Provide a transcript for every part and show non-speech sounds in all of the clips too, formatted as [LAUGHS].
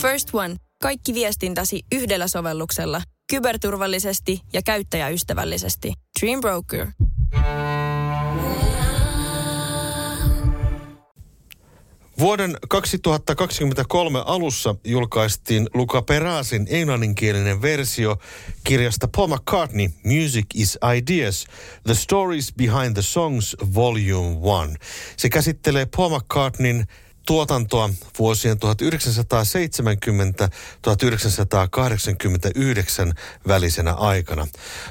First One. Kaikki viestintäsi yhdellä sovelluksella. Kyberturvallisesti ja käyttäjäystävällisesti. Dream Broker. Vuoden 2023 alussa julkaistiin Luca Perasin englanninkielinen versio kirjasta Paul McCartney Music is Ideas, The Stories Behind the Songs Volume 1. Se käsittelee Paul McCartneyn tuotantoa vuosien 1970-1989 välisenä aikana.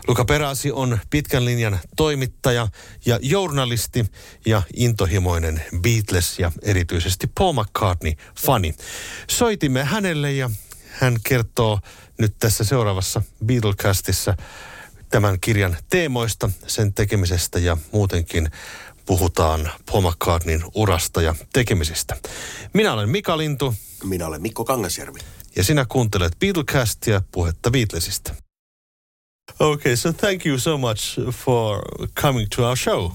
Luka Peräsi on pitkän linjan toimittaja ja journalisti ja intohimoinen Beatles ja erityisesti Paul McCartney-fani. Soitimme hänelle ja hän kertoo nyt tässä seuraavassa Beatlecastissa tämän kirjan teemoista, sen tekemisestä ja muutenkin puhutaan Paul McCartneyn urasta ja tekemisistä. Minä olen Mika Lintu. Minä olen Mikko Kangasjärvi. Ja sinä kuuntelet Beatlecastia, puhetta Beatlesista. Okay, so thank you so much for coming to our show.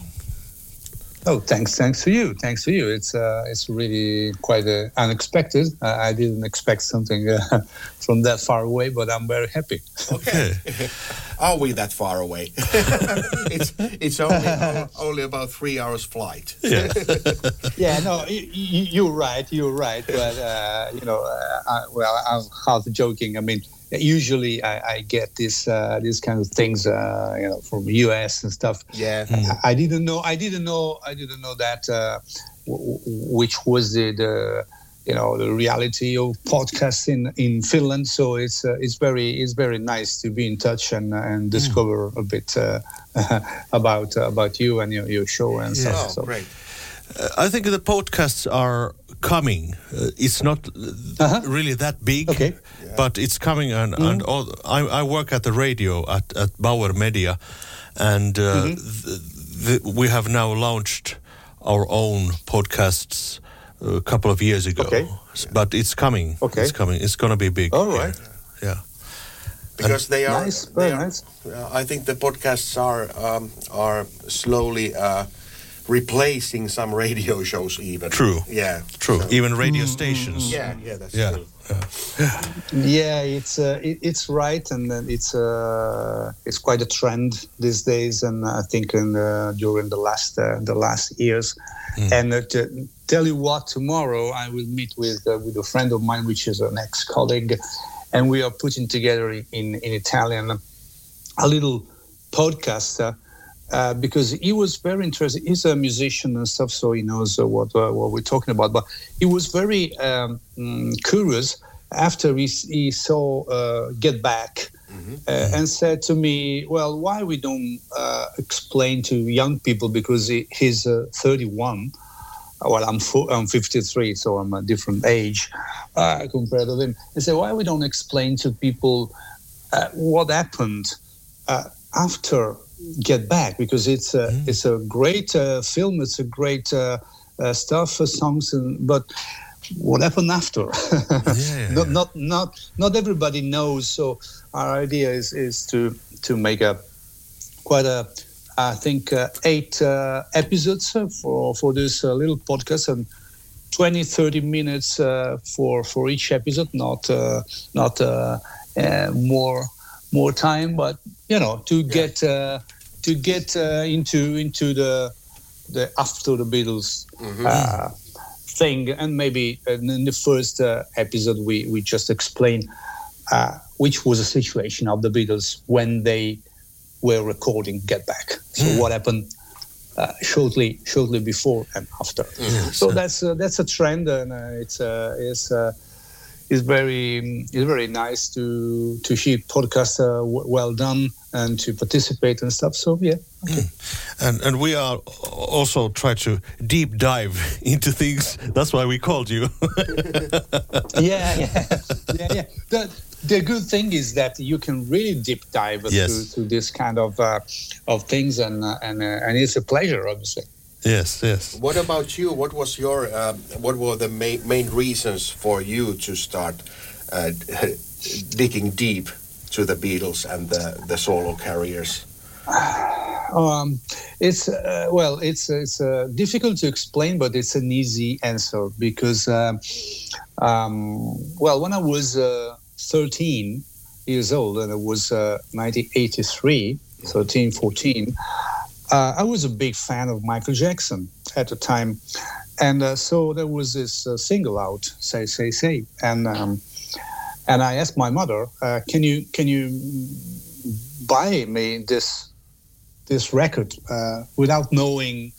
Oh, thanks, thanks for you, thanks for you. It's uh, it's really quite uh, unexpected. Uh, I didn't expect something uh, [LAUGHS] from that far away, but I'm very happy. Okay, [LAUGHS] are we that far away? [LAUGHS] it's it's only only about three hours flight. Yeah, yeah. No, you, you're right. You're right. But uh, you know, uh, I, well, I'm half joking. I mean, usually I, I get this uh, these kind of things, uh, you know, from US and stuff. Yeah. I, I didn't know. I didn't know. I didn't know that uh, w- which was the, the you know the reality of podcasts in, in Finland. So it's uh, it's very it's very nice to be in touch and and discover a bit uh, [LAUGHS] about about you and your, your show and Yeah. stuff. Oh, so. great. Uh, I think the podcasts are coming. Uh, it's not uh, really that big, Okay. but it's coming. And, and all, I, I work at the radio at, at Bauer Media, and uh, th- th- we have now launched our own podcasts a couple of years ago. Okay. But it's coming. Okay. It's coming. It's going to be big. All right. Yeah. Because they are Nice, they are- nice. uh, I think the podcasts are um, are slowly uh, replacing some radio [LAUGHS] shows even. True. Yeah. True. So- Even radio stations. yeah. Yeah. That's Yeah. true. Yeah, it's uh, it, it's right, and then it's uh, it's quite a trend these days, and I think in the, during the last uh, the last years. And uh, to tell you what, tomorrow I will meet with uh, with a friend of mine, which is an ex colleague, and we are putting together in in Italian a little podcast. Uh, because he was very interested. He's a musician and stuff, so he knows uh, what uh, what we're talking about. But he was very um, mm, curious after he, he saw uh, Get Back uh, and said to me, "Well, why we don't uh, explain to young people because he, he's uh, 31." Well, I'm fo- I'm 53, so I'm a different age uh, compared to him. I say, "Why we don't explain to people uh, what happened uh, after Get Back because it's a it's a great uh, film. It's a great uh, uh, stuff for songs, and, but what happened after? [LAUGHS] yeah, [LAUGHS] not, not not not everybody knows. So our idea is is to to make a quite a I think uh, eight uh, episodes uh, for for this uh, little podcast and 20 30 minutes uh, for for each episode not uh, not uh, uh, more more time but you know to get uh, to get uh, into into the the after the Beatles uh, thing. And maybe in the first uh, episode we we just explain uh, which was the situation of the Beatles when they were recording Get Back. So what happened uh, shortly shortly before and after. So that's uh, that's a trend, and uh, it's uh, it's uh, it's very it's very nice to to hear podcasts uh, w- well done and to participate and stuff. So yeah, And and we are also try to deep dive [LAUGHS] into things. That's why we called you. [LAUGHS] yeah, yeah, yeah, yeah. The, the good thing is that you can really deep dive Yes. through, through this kind of uh, of things, and uh, and uh, and it's a pleasure, obviously. Yes, yes. What about you? What was your um, what were the main, main reasons for you to start uh, [LAUGHS] digging deep to the Beatles and the, the solo carriers? [SIGHS] Um, it's uh, well, it's it's uh, difficult to explain, but it's an easy answer because, um, um, well, when I was uh, 13 years old, and it was 1983, 13, 14, uh, I was a big fan of Michael Jackson at the time, and uh, so there was this uh, single out, "Say Say Say," and um, and I asked my mother, "Can you can you buy me this this record uh, without knowing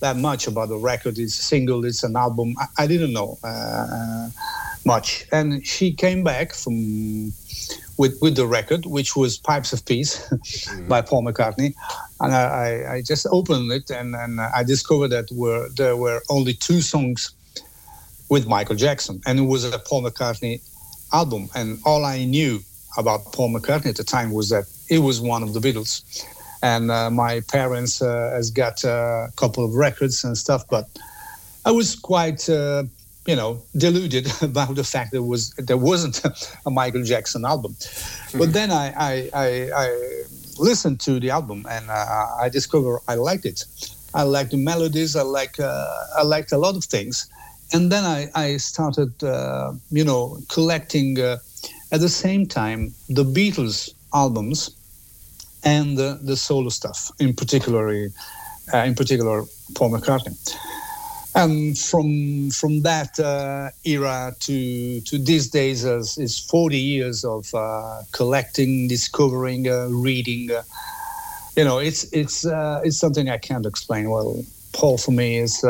that much about the record. It's a single, it's an album. I, I didn't know uh, much. And she came back from with with the record, which was Pipes of Peace [LAUGHS] mm-hmm. by Paul McCartney. And I, I, just opened it and, and I discovered that were there were only two songs with Michael Jackson, and it was a Paul McCartney album. And all I knew about Paul McCartney at the time was that it was one of the Beatles and uh, my parents uh, has got a couple of records and stuff. But I was quite, uh, you know, deluded [LAUGHS] about the fact there was there wasn't a Michael Jackson album. Mm-hmm. But then I, I, I, I, listened to the album and uh, I discovered I liked it. I liked the melodies. I like uh, I liked a lot of things. And then I, I started, uh, you know, collecting at the same time the Beatles albums and the, the solo stuff, in particular, uh, in particular Paul McCartney. And from from that uh, era to to these days is, is 40 years of uh, collecting, discovering, uh, reading. Uh, you know, it's it's uh, it's something I can't explain. Well, Paul for me is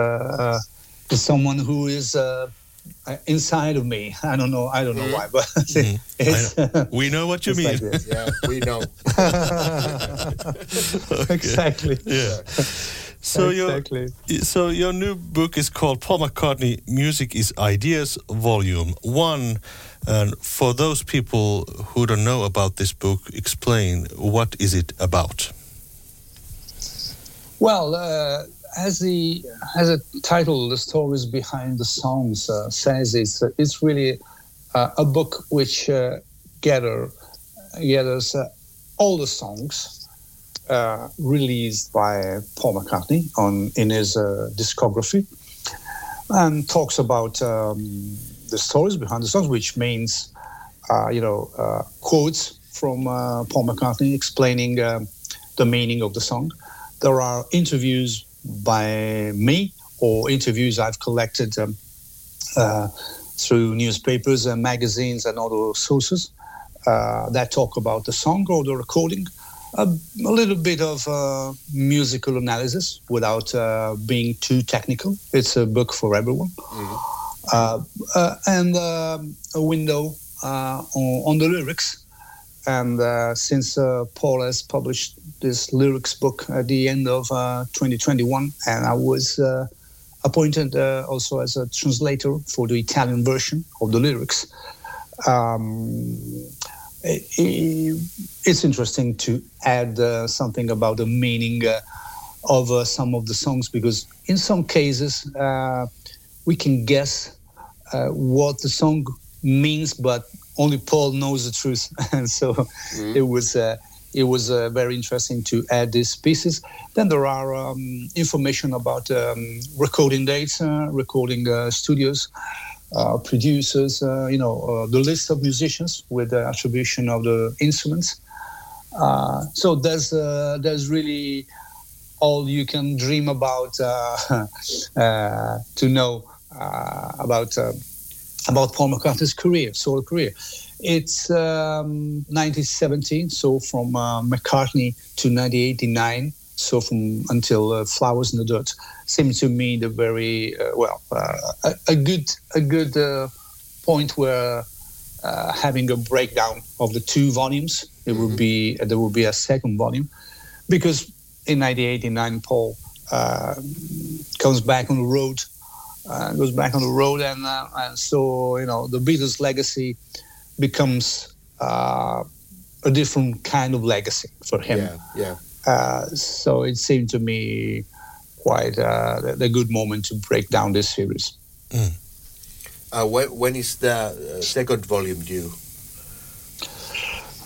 is someone who is uh, inside of me. I don't know. I don't know mm-hmm. why, but [LAUGHS] mm-hmm. know. we know what you mean. Like yeah, we know. [LAUGHS] [LAUGHS] okay. Exactly. Yeah. So exactly. your so your new book is called Paul McCartney: Music is Ideas, Volume One. And for those people who don't know about this book, explain what is it about. Well, uh, as the as a title, the stories behind the songs uh, says, it's uh, it's really uh, a book which uh, gather gathers uh, all the songs uh, released by Paul McCartney on in his discography, and talks about um, the stories behind the songs, which means you know quotes from Paul McCartney explaining the meaning of the song. There are interviews by me or interviews I've collected um, uh, through newspapers and magazines and other sources uh, that talk about the song or the recording. A little bit of uh, musical analysis without uh, being too technical. It's a book for everyone. Mm-hmm. Uh, uh, and um, a window on, on, the lyrics. And since Paul has published this lyrics book at the end of uh, 2021, and I was uh, appointed uh, also as a translator for the Italian version of the lyrics. Um, it's interesting to add uh, something about the meaning uh, of uh, some of the songs because in some cases we can guess what the song means, but only Paul knows the truth, [LAUGHS] and so mm. it was it was uh, very interesting to add these pieces. Then there are um, information about um, recording dates, uh, recording uh, studios, uh, producers, uh, you know, uh, the list of musicians with the attribution of the instruments. so there's there's really all you can dream about [LAUGHS] to know about about Paul McCartney's career, solo career. It's um, 1917, so from uh, McCartney to 1989, so from until uh, Flowers in the Dirt, seems to me the very uh, well uh, a, a, good a good uh, point where uh, having a breakdown of the two volumes, it mm-hmm. will be there will be a second volume, because in 1989 Paul comes back on the road, goes back on the road, and, and so you know the Beatles' legacy becomes uh, a different kind of legacy for him. Yeah, yeah. Uh, so it seemed to me quite uh, a good moment to break down this series. Mm. Uh, when, when is the uh, second volume due?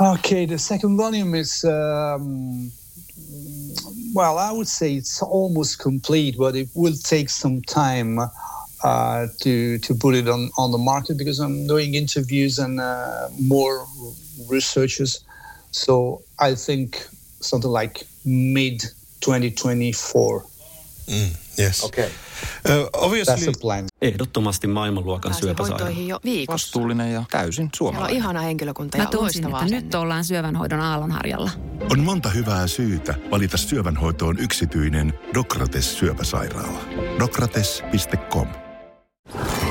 Okay, the second volume is um, well, I would say it's almost complete, but it will take some time uh, to to put it on, on the market because I'm doing interviews and uh, more researches. So I think something like mid 2024. Mm, yes. Okay. Uh, obviously, That's the plan. Ehdottomasti maailmanluokan Pääsin syöpäsairaala. jo viikossa. Vastuullinen ja täysin Siellä on suomalainen. ihana henkilökunta Mä ja tunsin, loistavaa että nyt asennetta. ollaan syövänhoidon aallonharjalla. On monta hyvää syytä valita syövänhoitoon yksityinen Dokrates syöpäsairaala. Dokrates.com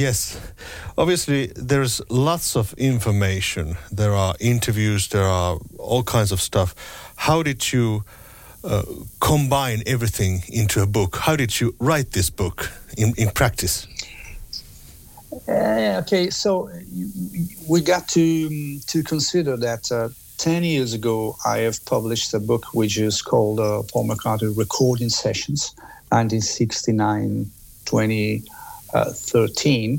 Yes. Obviously, there's lots of information. There are interviews, there are all kinds of stuff. How did you uh, combine everything into a book? How did you write this book in, in practice? Uh, okay, so uh, we got to um, to consider that uh, ten years ago I have published a book which is called uh, Paul McCartney Recording Sessions, 1969, 2013,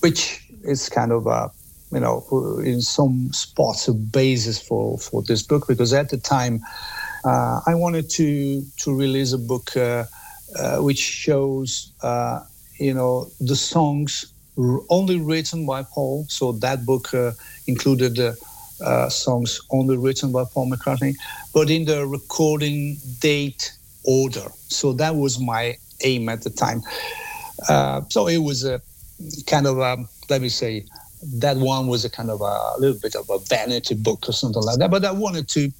which is kind of a you know in some spots a basis for for this book because at the time uh, I wanted to to release a book uh, uh, which shows uh, you know the songs r- only written by Paul. So that book uh, included uh, uh, songs only written by Paul McCartney, but in the recording date order. So that was my aim at the time. Uh, so it was a kind of a, let me say that one was a kind of a, little bit of a vanity book or something like that. But I wanted to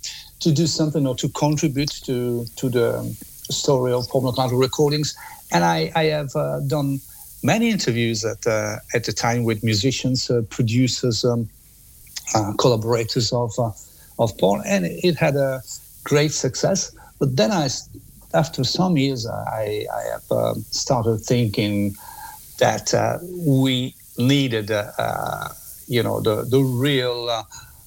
to do something or to contribute to to the story of Paul McCartney recordings, and I, I have uh, done many interviews at uh, at the time with musicians, uh, producers, um, uh, collaborators of uh, of Paul, and it had a great success. But then I, after some years, I, I have um started thinking that uh, we needed, uh, uh, you know, the the real uh,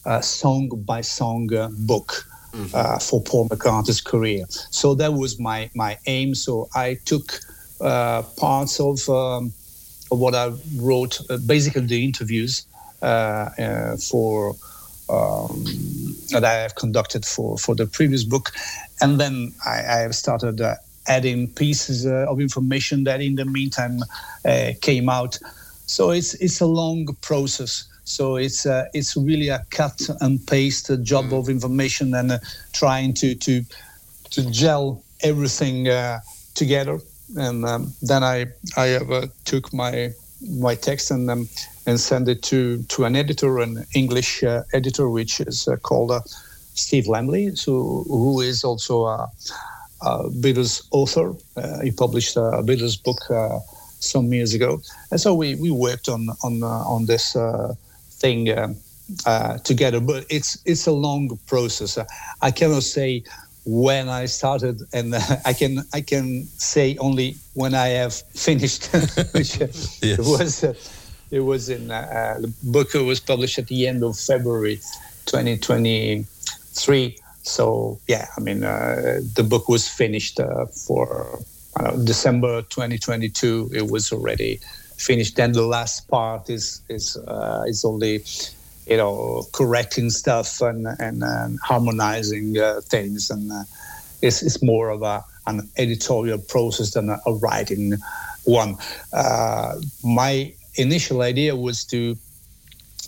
uh, song by song uh, book. Uh, for Paul McCartney's career, so that was my my aim. So I took uh, parts of um, of what I wrote, uh, basically the interviews uh, uh, for um, that I have conducted for, for the previous book, and then I, I have started uh, adding pieces uh, of information that in the meantime uh, came out. So it's it's a long process. So it's uh, it's really a cut and paste job of information and uh, trying to to to gel everything uh, together. And um, then I I have, uh, took my my text and um, and send it to to an editor, an English uh, editor, which is uh, called uh, Steve Lamley, so who is also a, a Beatles author. Uh, he published a Beatles book uh, some years ago, and so we we worked on on uh, on this uh, thing. Together, but it's it's a long process. I cannot say when I started, and uh, [LAUGHS] I can I can say only when I have finished. [LAUGHS] which Yes. was uh, it was in uh, uh, the book was published at the end of February, 2023. So yeah, I mean uh, the book was finished uh, for December 2022. It was already finished. Then the last part is is uh, is only you know correcting stuff and and, harmonizing uh, things and it's, it's more of a an editorial process than a, a writing one uh, my initial idea was to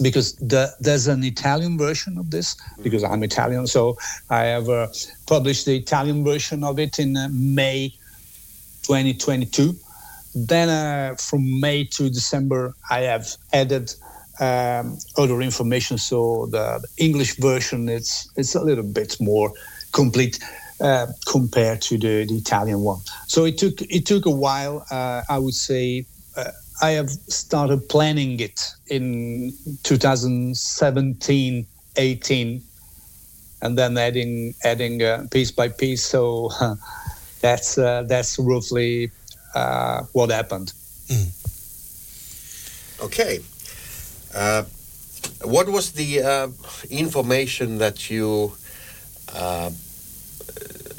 because the, there's an Italian version of this because I'm Italian so I have uh, published the Italian version of it in uh, May 2022 then uh, from May to December I have added um, other information. So the, the English version it's it's a little bit more complete uh, compared to the, the Italian one. So it took it took a while. Uh, I would say uh, I have started planning it in 2017, 18, and then adding adding uh, piece by piece. So [LAUGHS] that's uh, that's roughly uh, what happened. Mm. Okay. Uh, what was the uh, information that you uh,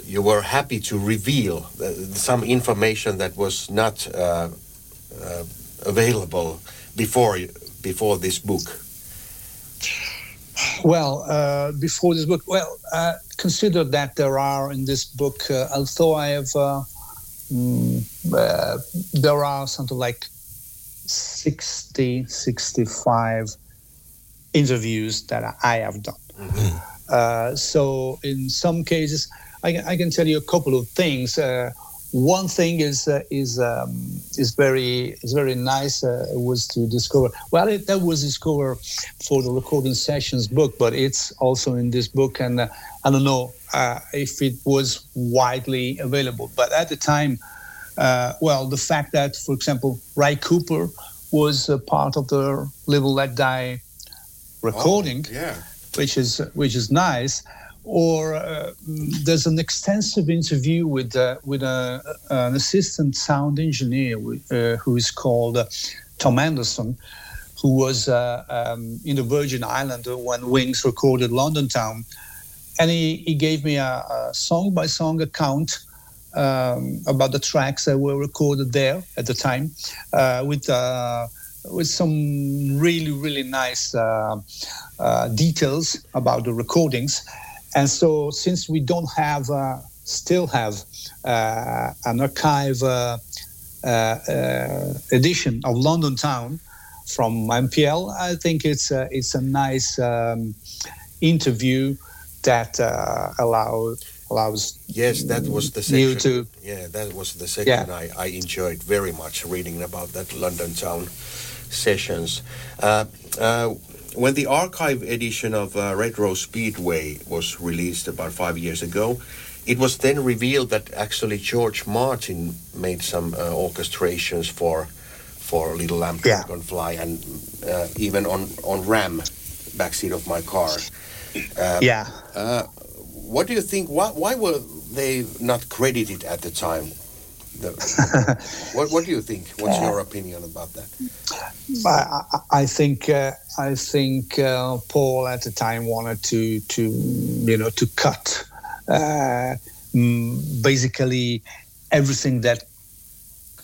you were happy to reveal? some information that was not available before before this book? Well, uh, before this book, well, uh, consider that there are in this book, uh, although I have, uh, mm, uh, there are something like 60, 65 interviews that I have done. Mm-hmm. Uh, so in some cases, I, I, can tell you a couple of things one thing is uh, is um, is very is very nice uh, was to discover. Well, it, that was discovered for the recording sessions book, but it's also in this book, and uh, I don't know uh, if it was widely available. But at the time, uh, well, the fact that, for example, Ray Cooper was a part of the Live and Let Die recording, oh, yeah. which is which is nice or uh, there's an extensive interview with uh, with a, an assistant sound engineer uh, who is called uh, Tom Anderson, who was uh, um, in the Virgin Islands when Wings recorded London Town, and he, he gave me a, a song by song account. Um, about the tracks that were recorded there at the time, uh, with with some really really nice details about the recordings and so, since we don't have, uh, still have uh, an archive uh, uh, uh edition of London Town from MPL, I think it's a, it's a nice um, interview that uh, allows allows yes that was the section you to yeah that was the section yeah. I, I enjoyed very much reading about that london town sessions uh, uh, when the archive edition of uh, Red Rose Speedway was released about five years ago, it was then revealed that actually George Martin made some uh, orchestrations for for Little Lamb yeah. Fly and uh, even on on Ram, backseat of my car. Um, yeah. Uh, what do you think? Why, why were they not credited at the time? [LAUGHS] What, what do you think? What's your opinion about that? I, I think uh, I think uh, Paul at the time wanted to to you know to cut uh, basically everything that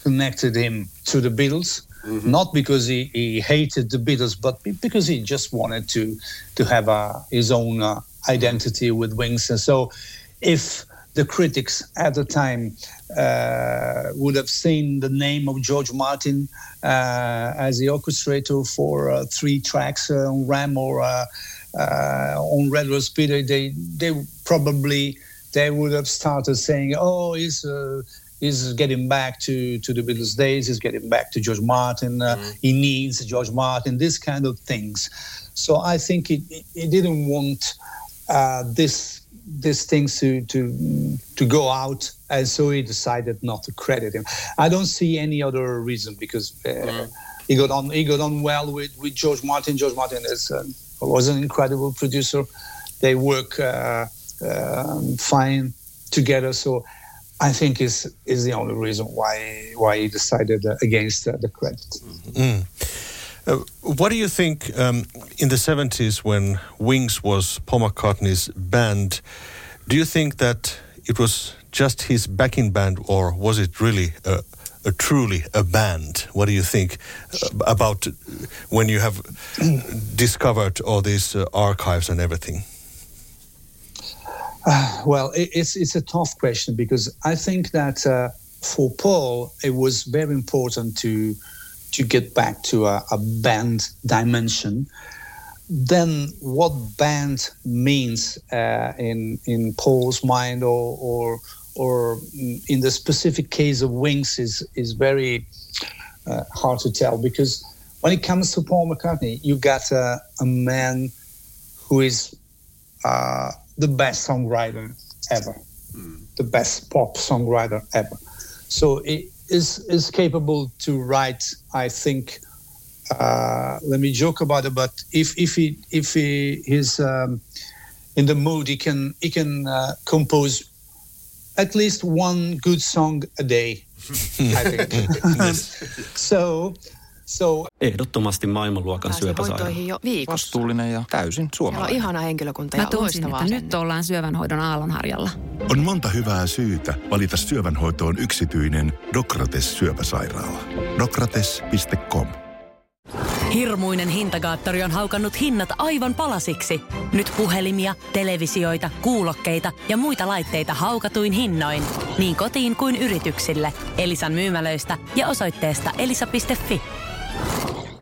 connected him to the Beatles. Mm-hmm. Not because he, he hated the Beatles, but because he just wanted to to have a, his own uh, identity with Wings. And so, if the critics at the time uh, would have seen the name of George Martin uh, as the orchestrator for uh, three tracks uh, on Ram or uh, uh, on Red Rose Speedway. They they probably they would have started saying, "Oh, he's." He's getting back to, to the Beatles days. He's getting back to George Martin. Mm. He needs George Martin. This kind of things. So I think he, he didn't want this these things to to to go out, and so he decided not to credit him. I don't see any other reason because uh, mm. he got on he got on well with, with George Martin. George Martin is uh, was an incredible producer. They work uh, um, fine together, so I think is is the only reason why why he decided against the credit. Mm. Uh, what do you think um, in the 70s when Wings was Paul McCartney's band? Do you think that it was just his backing band or was it really a, a truly a band? What do you think uh, about when you have [CLEARS THROAT] discovered all these uh, archives and everything? Uh, well, it, it's it's a tough question because I think that uh, for Paul it was very important to to get back to a, a band dimension, then what band means uh, in in Paul's mind or or or in the specific case of Wings is is very uh, hard to tell because when it comes to Paul McCartney, you got a, a man who is uh, the best songwriter ever, mm. the best pop songwriter ever. So it, is is capable to write. I think. Uh, let me joke about it, but if if he if he is um, in the mood, he can he can uh, compose at least one good song a day. I think. [LAUGHS] [LAUGHS] so So, Ehdottomasti maailmanluokan syöpäsairaala. jo viikossa. Vastuullinen ja täysin suomalainen. Siellä on ihana henkilökunta ja Mä tunsin, että nyt ollaan syövänhoidon aallonharjalla. On monta hyvää syytä valita syövänhoitoon yksityinen Dokrates syöpäsairaala. Dokrates.com Hirmuinen hintakaattori on haukannut hinnat aivan palasiksi. Nyt puhelimia, televisioita, kuulokkeita ja muita laitteita haukatuin hinnoin. Niin kotiin kuin yrityksille. Elisan myymälöistä ja osoitteesta elisa.fi.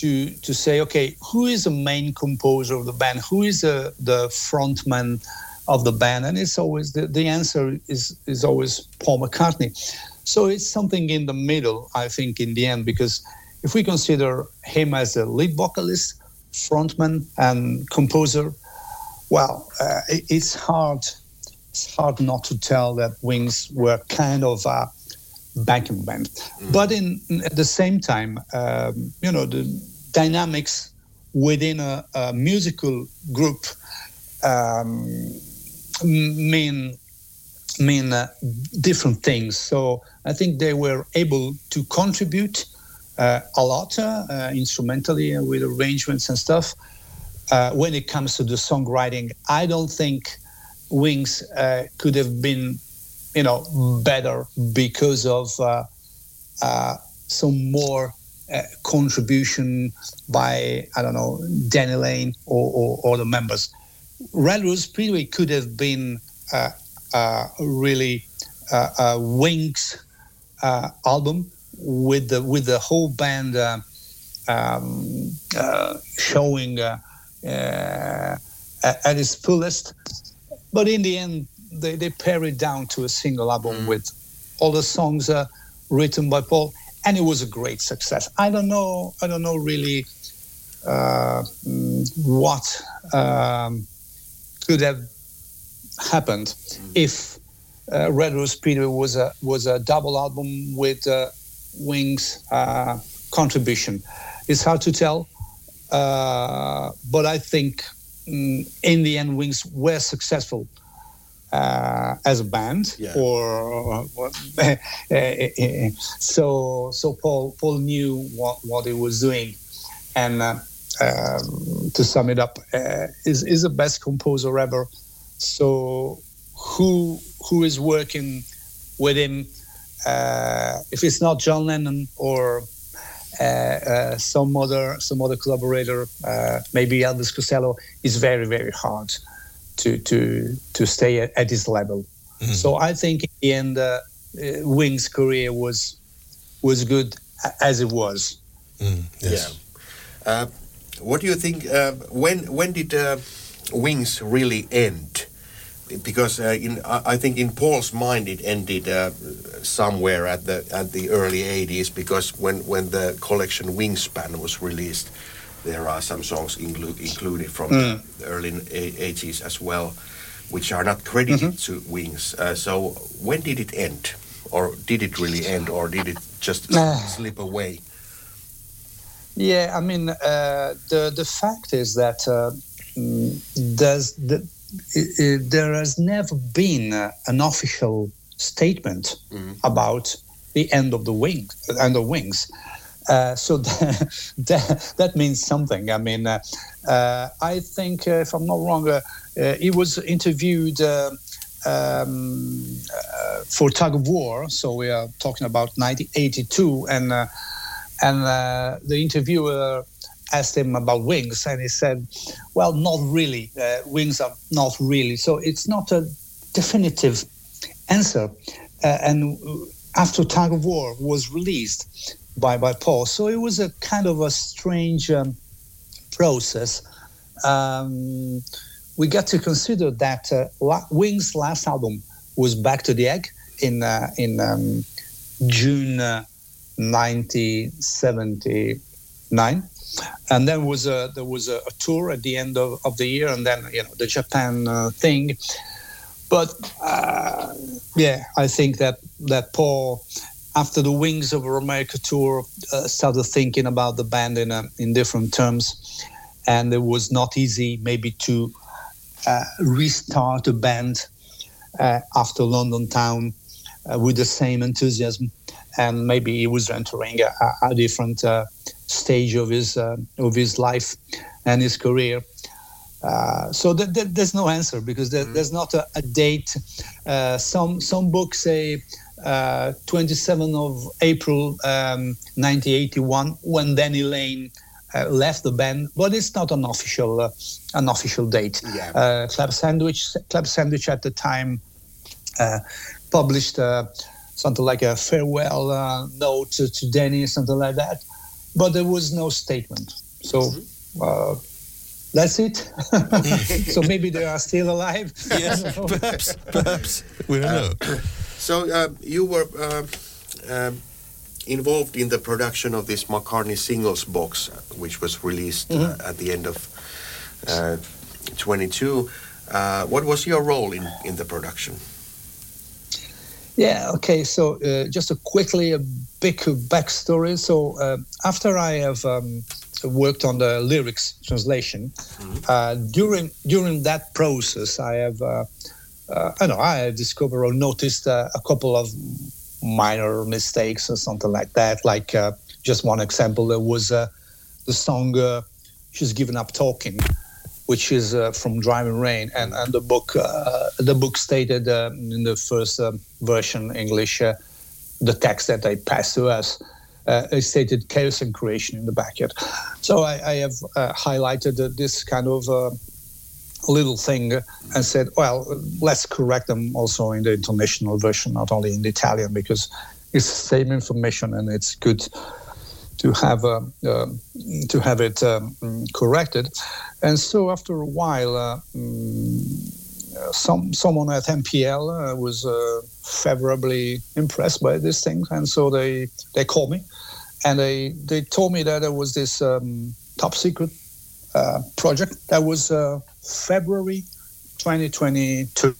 to to say, okay, who is the main composer of the band? Who is the, the frontman of the band? And it's always the, the answer is is always Paul McCartney. So it's something in the middle, I think, in the end, because if we consider him as a lead vocalist, frontman, and composer, well, uh, it, it's hard. It's hard not to tell that Wings were kind of a backing band, but in at the same time, um, you know, the dynamics within a, a musical group um, mean mean uh, different things. So I think they were able to contribute uh, a lot uh, uh instrumentally with arrangements and stuff. Uh, when it comes to the songwriting, I don't think Wings uh, could have been, you know, better because of uh, uh, some more uh, contribution by I don't know Denny Laine or, or, or the members. Rose Speedway could have been uh, really uh, uh, Wings album with the with the whole band um, showing at its fullest. But in the end, they, they pare it down to a single album mm. with all the songs uh, written by Paul, and it was a great success. I don't know, I don't know really uh, mm, what um, could have happened mm. if uh, Red Rose Speedway was a was a double album with uh, Wings uh, contribution. It's hard to tell, uh, but I think in the end, Wings were successful. Uh, as a band, yeah. or so so Paul Paul knew what, what he was doing, and uh, um, to sum it up, is is the best composer ever so who who is working with him? Uh, if it's not John Lennon or uh, uh, some other some other collaborator, uh, maybe Elvis Costello, is very very hard to to to stay at, at this level. Mm-hmm. So I think in the end, uh, uh, Wings' career was was good as it was. Mm, yes. Yeah. what do you think? when when did Wings really end? Because uh, in, I think in Paul's mind it ended uh, somewhere at the at the early 80s because when, when the collection Wingspan was released, there are some songs inclu- included from mm. the early 80s as well, which are not credited mm-hmm. to Wings. Uh, so when did it end? Or did it really end? Or did it just [SIGHS] slip away? Yeah, I mean, uh, the the fact is that uh, Mm, does the, it, it, there has never been uh, an official statement mm-hmm. about the end of the wing, end of wings. Uh, so that, [LAUGHS] that, that, means something. I mean, uh, uh I think, uh, if I'm not wrong, uh, he was interviewed um, for Tug of War. So we are talking about 1982, and and the interviewer asked him about wings, and he said, "Well, not really. Wings are not really." So it's not a definitive answer. And after Tug of War was released, by by Paul. So it was a kind of a strange um, process. Um, we got to consider that uh, La- Wings' last album was Back to the Egg in uh, in um, June 1979, uh, and then was a, there was a, a, tour at the end of, of the year, and then you know the Japan uh, thing. But uh, yeah, I think that that Paul after the Wings Over America tour, uh, started thinking about the band in, a, in different terms. And it was not easy, maybe, to uh, restart a band uh, after London Town uh, with the same enthusiasm. And maybe he was entering a, a different uh, stage of his, uh, of his life and his career. Uh, so th- th- there's no answer because there, mm. there's not a, a date. Uh, some some books say uh, 27th of April um, 1981 when Denny Laine uh, left the band, but it's not an official uh, an official date. Yeah. Uh, Club Sandwich Club Sandwich at the time uh, published uh, something like a farewell note to, to Denny, something like that, but there was no statement. So. Mm-hmm. That's it. [LAUGHS] so maybe they are still alive. Yes, [LAUGHS] perhaps, perhaps. We don't know. [LAUGHS] So uh, you were uh, uh, involved in the production of this McCartney singles box, uh, which was released uh, mm-hmm. at the end of uh, 22. what was your role in, in the production? Yeah, okay. So just a quickly a big backstory. So after I have um, worked on the lyrics translation, mm-hmm. during during that process, I have uh, I know I discovered or noticed uh, a couple of minor mistakes or something like that. Like uh, just one example, there was uh, the song uh, "She's Given Up Talking," which is uh, from Driving Rain, and, and the book the book stated in the first version English the text that they passed to us. it stated chaos and creation in the backyard. So I, I have highlighted this kind of little thing and said, well, let's correct them also in the international version, not only in the Italian, because it's the same information and it's good to have uh, uh, to have it um, corrected. And so after a while, uh, mm, some someone at MPL uh, was uh, favorably impressed by this thing, and so they they called me, and they they told me that there was this um, top secret uh, project that was February 2022,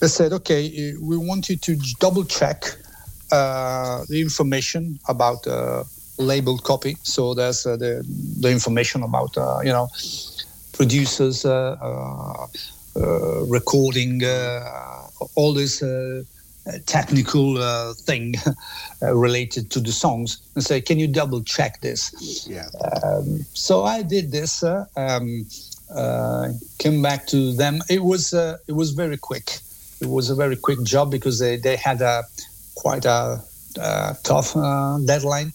they said, okay, we want you to double check uh, the information about uh, labeled copy. So there's uh, the, the information about, uh, you know, producers, uh, uh, recording, all this technical uh, thing [LAUGHS] uh, related to the songs and say, can you double check this? Yeah. Um, so I did this. Uh, um, uh, came back to them. It was uh, it was very quick. It was a very quick job because they, they had a quite a, a tough uh, deadline.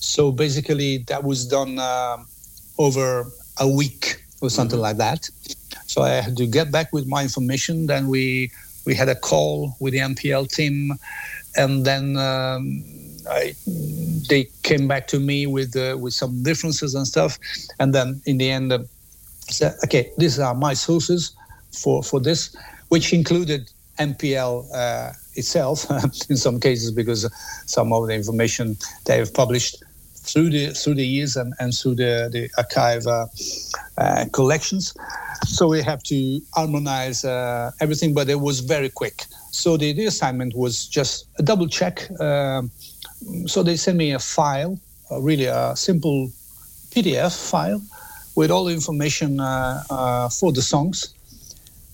So basically, that was done over a week or something mm-hmm. like that. So I had to get back with my information. Then we we had a call with the MPL team, and then. Um, I, they came back to me with uh, with some differences and stuff, and then in the end, uh, said, okay, these are my sources for, for this, which included MPL uh, itself [LAUGHS] in some cases because some of the information they have published through the through the years and, and through the, the archive uh, uh, collections. So we have to harmonize uh, everything, but it was very quick. So the, the assignment was just a double check. Um, so they sent me a file, really a simple PDF file with all the information uh, uh, for the songs.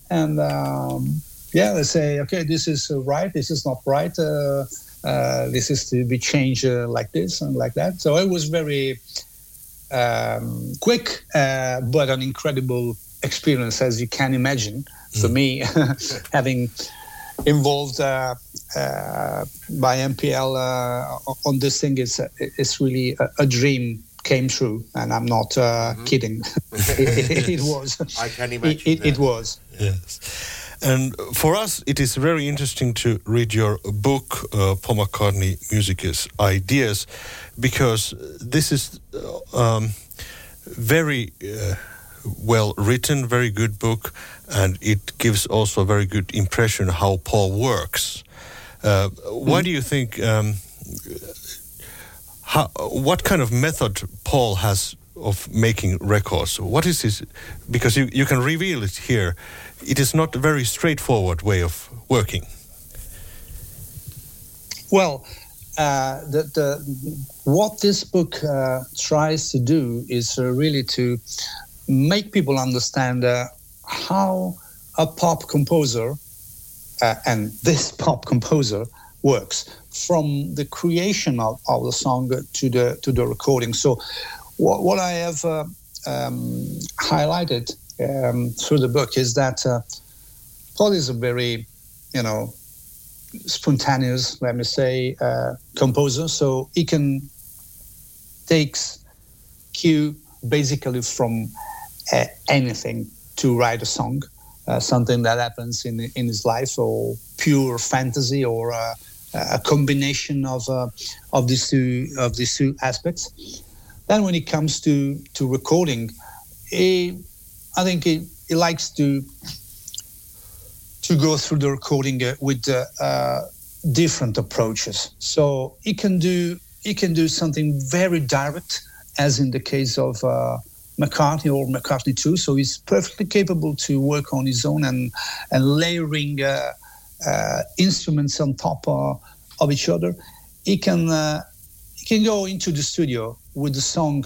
And um, yeah, they say, okay, this is right, this is not right. Uh, this is to be changed like this and like that. So it was very um, quick, but an incredible experience, as you can imagine, for mm. me, [LAUGHS] having involved uh, uh, by MPL uh, on this thing is is really a, a, dream came true, and I'm not uh, mm-hmm. kidding. [LAUGHS] [LAUGHS] it, it, it, was. I can imagine. It, it, was. Yes. And for us, it is very interesting to read your book, uh, Paul McCartney Music's Ideas, because this is um, very uh, well written, very good book, and it gives also a very good impression how Paul works. Uh, why mm. do you think? Um, how, what kind of method Paul has of making records? What is his? Because you, you can reveal it here. It is not a very straightforward way of working. Well, uh, the, the, what this book uh, tries to do is uh, really to make people understand uh, how a pop composer uh, and this [LAUGHS] pop composer works from the creation of, of the song to the to the recording. So, what, what I have uh, um, highlighted um, through the book is that Paul is a very, you know, spontaneous, let me say, uh, composer. So he can takes cue basically from uh, anything to write a song, uh, something that happens in in his life, or pure fantasy, or a combination of uh, of these two of these two aspects. Then, when it comes to to recording, he, I think he, he likes to to go through the recording uh, with different approaches. So he can do he can do something very direct, as in the case of uh, McCartney or McCartney II. So he's perfectly capable to work on his own and and layering uh, uh, instruments on top of each other. He can he can go into the studio with the song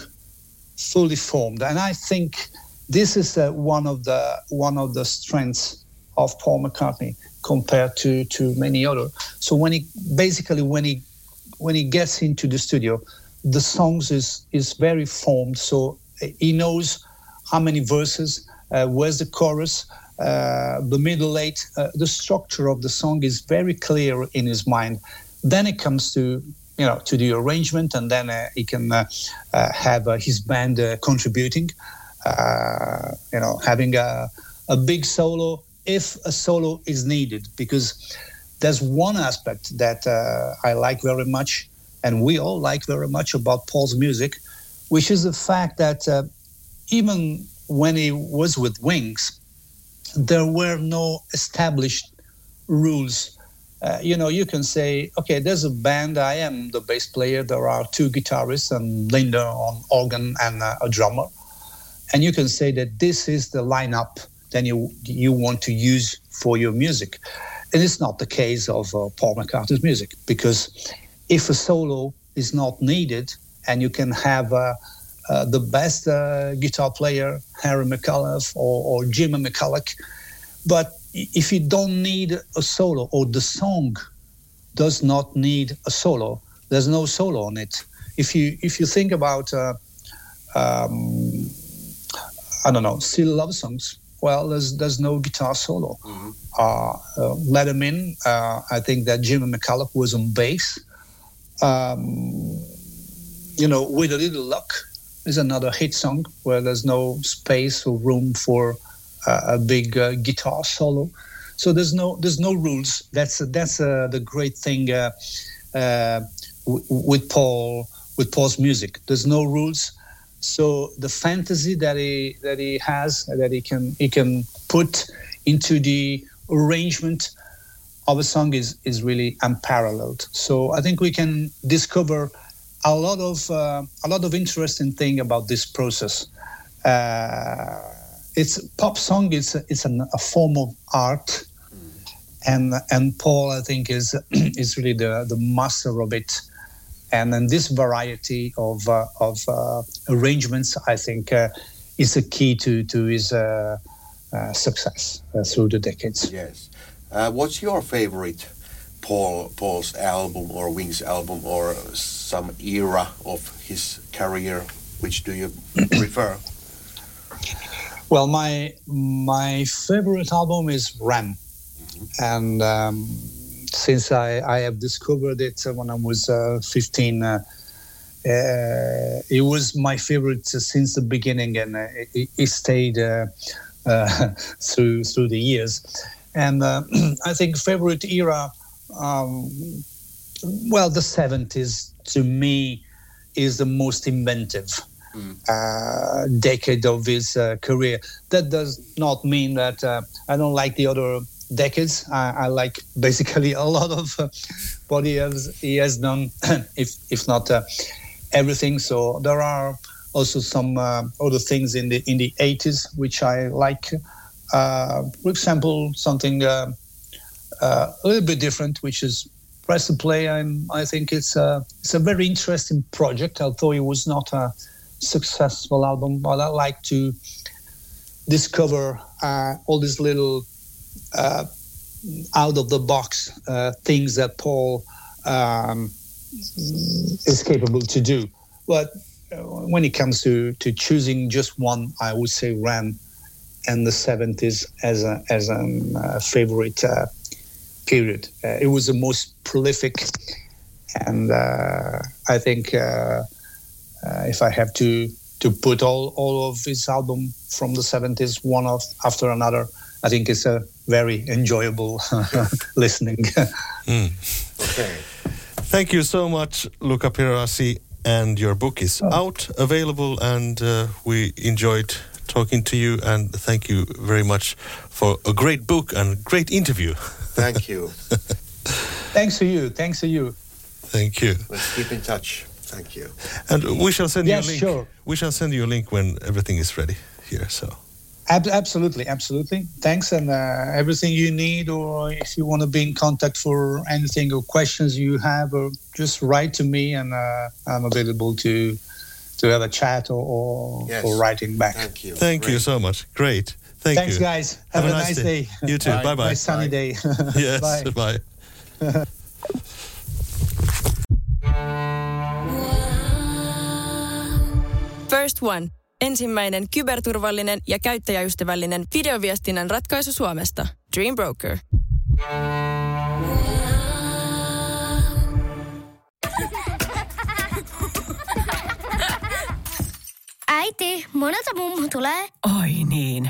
fully formed, and I think this is one of the one of the strengths of Paul McCartney compared to to many other. So when he basically when he when he gets into the studio, the songs is is very formed. So he knows how many verses, uh, where's the chorus, uh, the middle eight, uh, the structure of the song is very clear in his mind. Then it comes to you know to the arrangement, and then uh, he can uh, uh, have his band contributing. you know, having a a big solo if a solo is needed, because there's one aspect that I like very much, and we all like very much about Paul's music, which is the fact that uh, even when he was with Wings, there were no established rules. Uh, you know, you can say, okay, there's a band. I am the bass player. There are two guitarists and Linda on organ and uh, a drummer. And you can say that this is the lineup than you you want to use for your music. And it's not the case of uh, Paul McCartney's music because if a solo is not needed and you can have uh, uh, the best uh, guitar player, Henry McCullough or, or Jimmy McCulloch, but if you don't need a solo or the song does not need a solo, there's no solo on it. If you if you think about uh, um, I don't know, Silly Love Songs well, there's there's no guitar solo. Mm-hmm. Uh, uh, Let Him In. Uh, I think that Jimmy McCulloch was on bass. Um, you know, with a little luck is another hit song where there's no space or room for a big uh, guitar solo. So there's no there's no rules. That's that's uh, the great thing uh, w- with Paul with Paul's music. There's no rules so the fantasy that he that he has that he can he can put into the arrangement of a song is is really unparalleled. So I think we can discover a lot of uh, a lot of interesting thing about this process. Uh, it's pop song. It's it's an, a form of art, and and Paul I think is [CLEARS THROAT] is really the the master of it and then this variety of uh, of uh, arrangements, I think, uh, is a key to to his uh, success through the decades. Yes. what's your favorite Paul Paul's album or Wings album or some era of his career? Which do you [COUGHS] prefer? Well, my my favorite album is Ram, mm-hmm. and. Um, since I, I have discovered it when I was uh, 15. Uh, uh, it was my favorite since the beginning, and it, it, stayed [LAUGHS] through through the years. And uh, [CLEARS THROAT] I think favorite era, um, well, the 70s to me is the most inventive mm. uh, decade of his uh, career. That does not mean that uh, I don't like the other decades. I, I like basically a lot of uh, what he has, he has done, [CLEARS THROAT] if, if not uh, everything. So there are also some uh, other things in the in the 80s which I like. for example, something a little bit different, which is press and play. I'm, I think it's a, it's a very interesting project, although it was not a successful album. But I like to discover uh, all these little uh, out of the box uh, things that Paul um, is capable to do. But uh, when it comes to, to choosing just one, I would say Ram and the 70s as a as a uh, favorite uh, period. Uh, it was the most prolific, and uh, I think uh, uh, if I have to to put all all of his album from the 70s one of after another, I think it's a very enjoyable [LAUGHS] listening. mm. Okay. Thank you so much, Luca Perasi. And your book is oh. out, available, and uh, we enjoyed talking to you. And thank you very much for a great book and great interview. [LAUGHS] Thank you. [LAUGHS] Thanks to you. Thanks to you. Thank you. Let's keep in touch. Thank you. And we shall send yes, you a link. Sure. We shall send you a link when everything is ready here. So. Ab- absolutely, absolutely. Thanks, and uh, everything you need, or if you want to be in contact for anything or questions you have, or just write to me, and uh, I'm available to to have a chat or or, yes. or writing back. Thank you. Thank Great. you so much. Great. Thank Thanks, you. guys. Have, Have a, a, nice day. day. You too. Bye bye. Nice sunny bye. day. [LAUGHS] yes. Bye. bye. [LAUGHS] First One. Ensimmäinen kyberturvallinen ja käyttäjäystävällinen videoviestinnän ratkaisu Suomesta. Dream Broker. Äiti, monelta mummu tulee? Oi niin.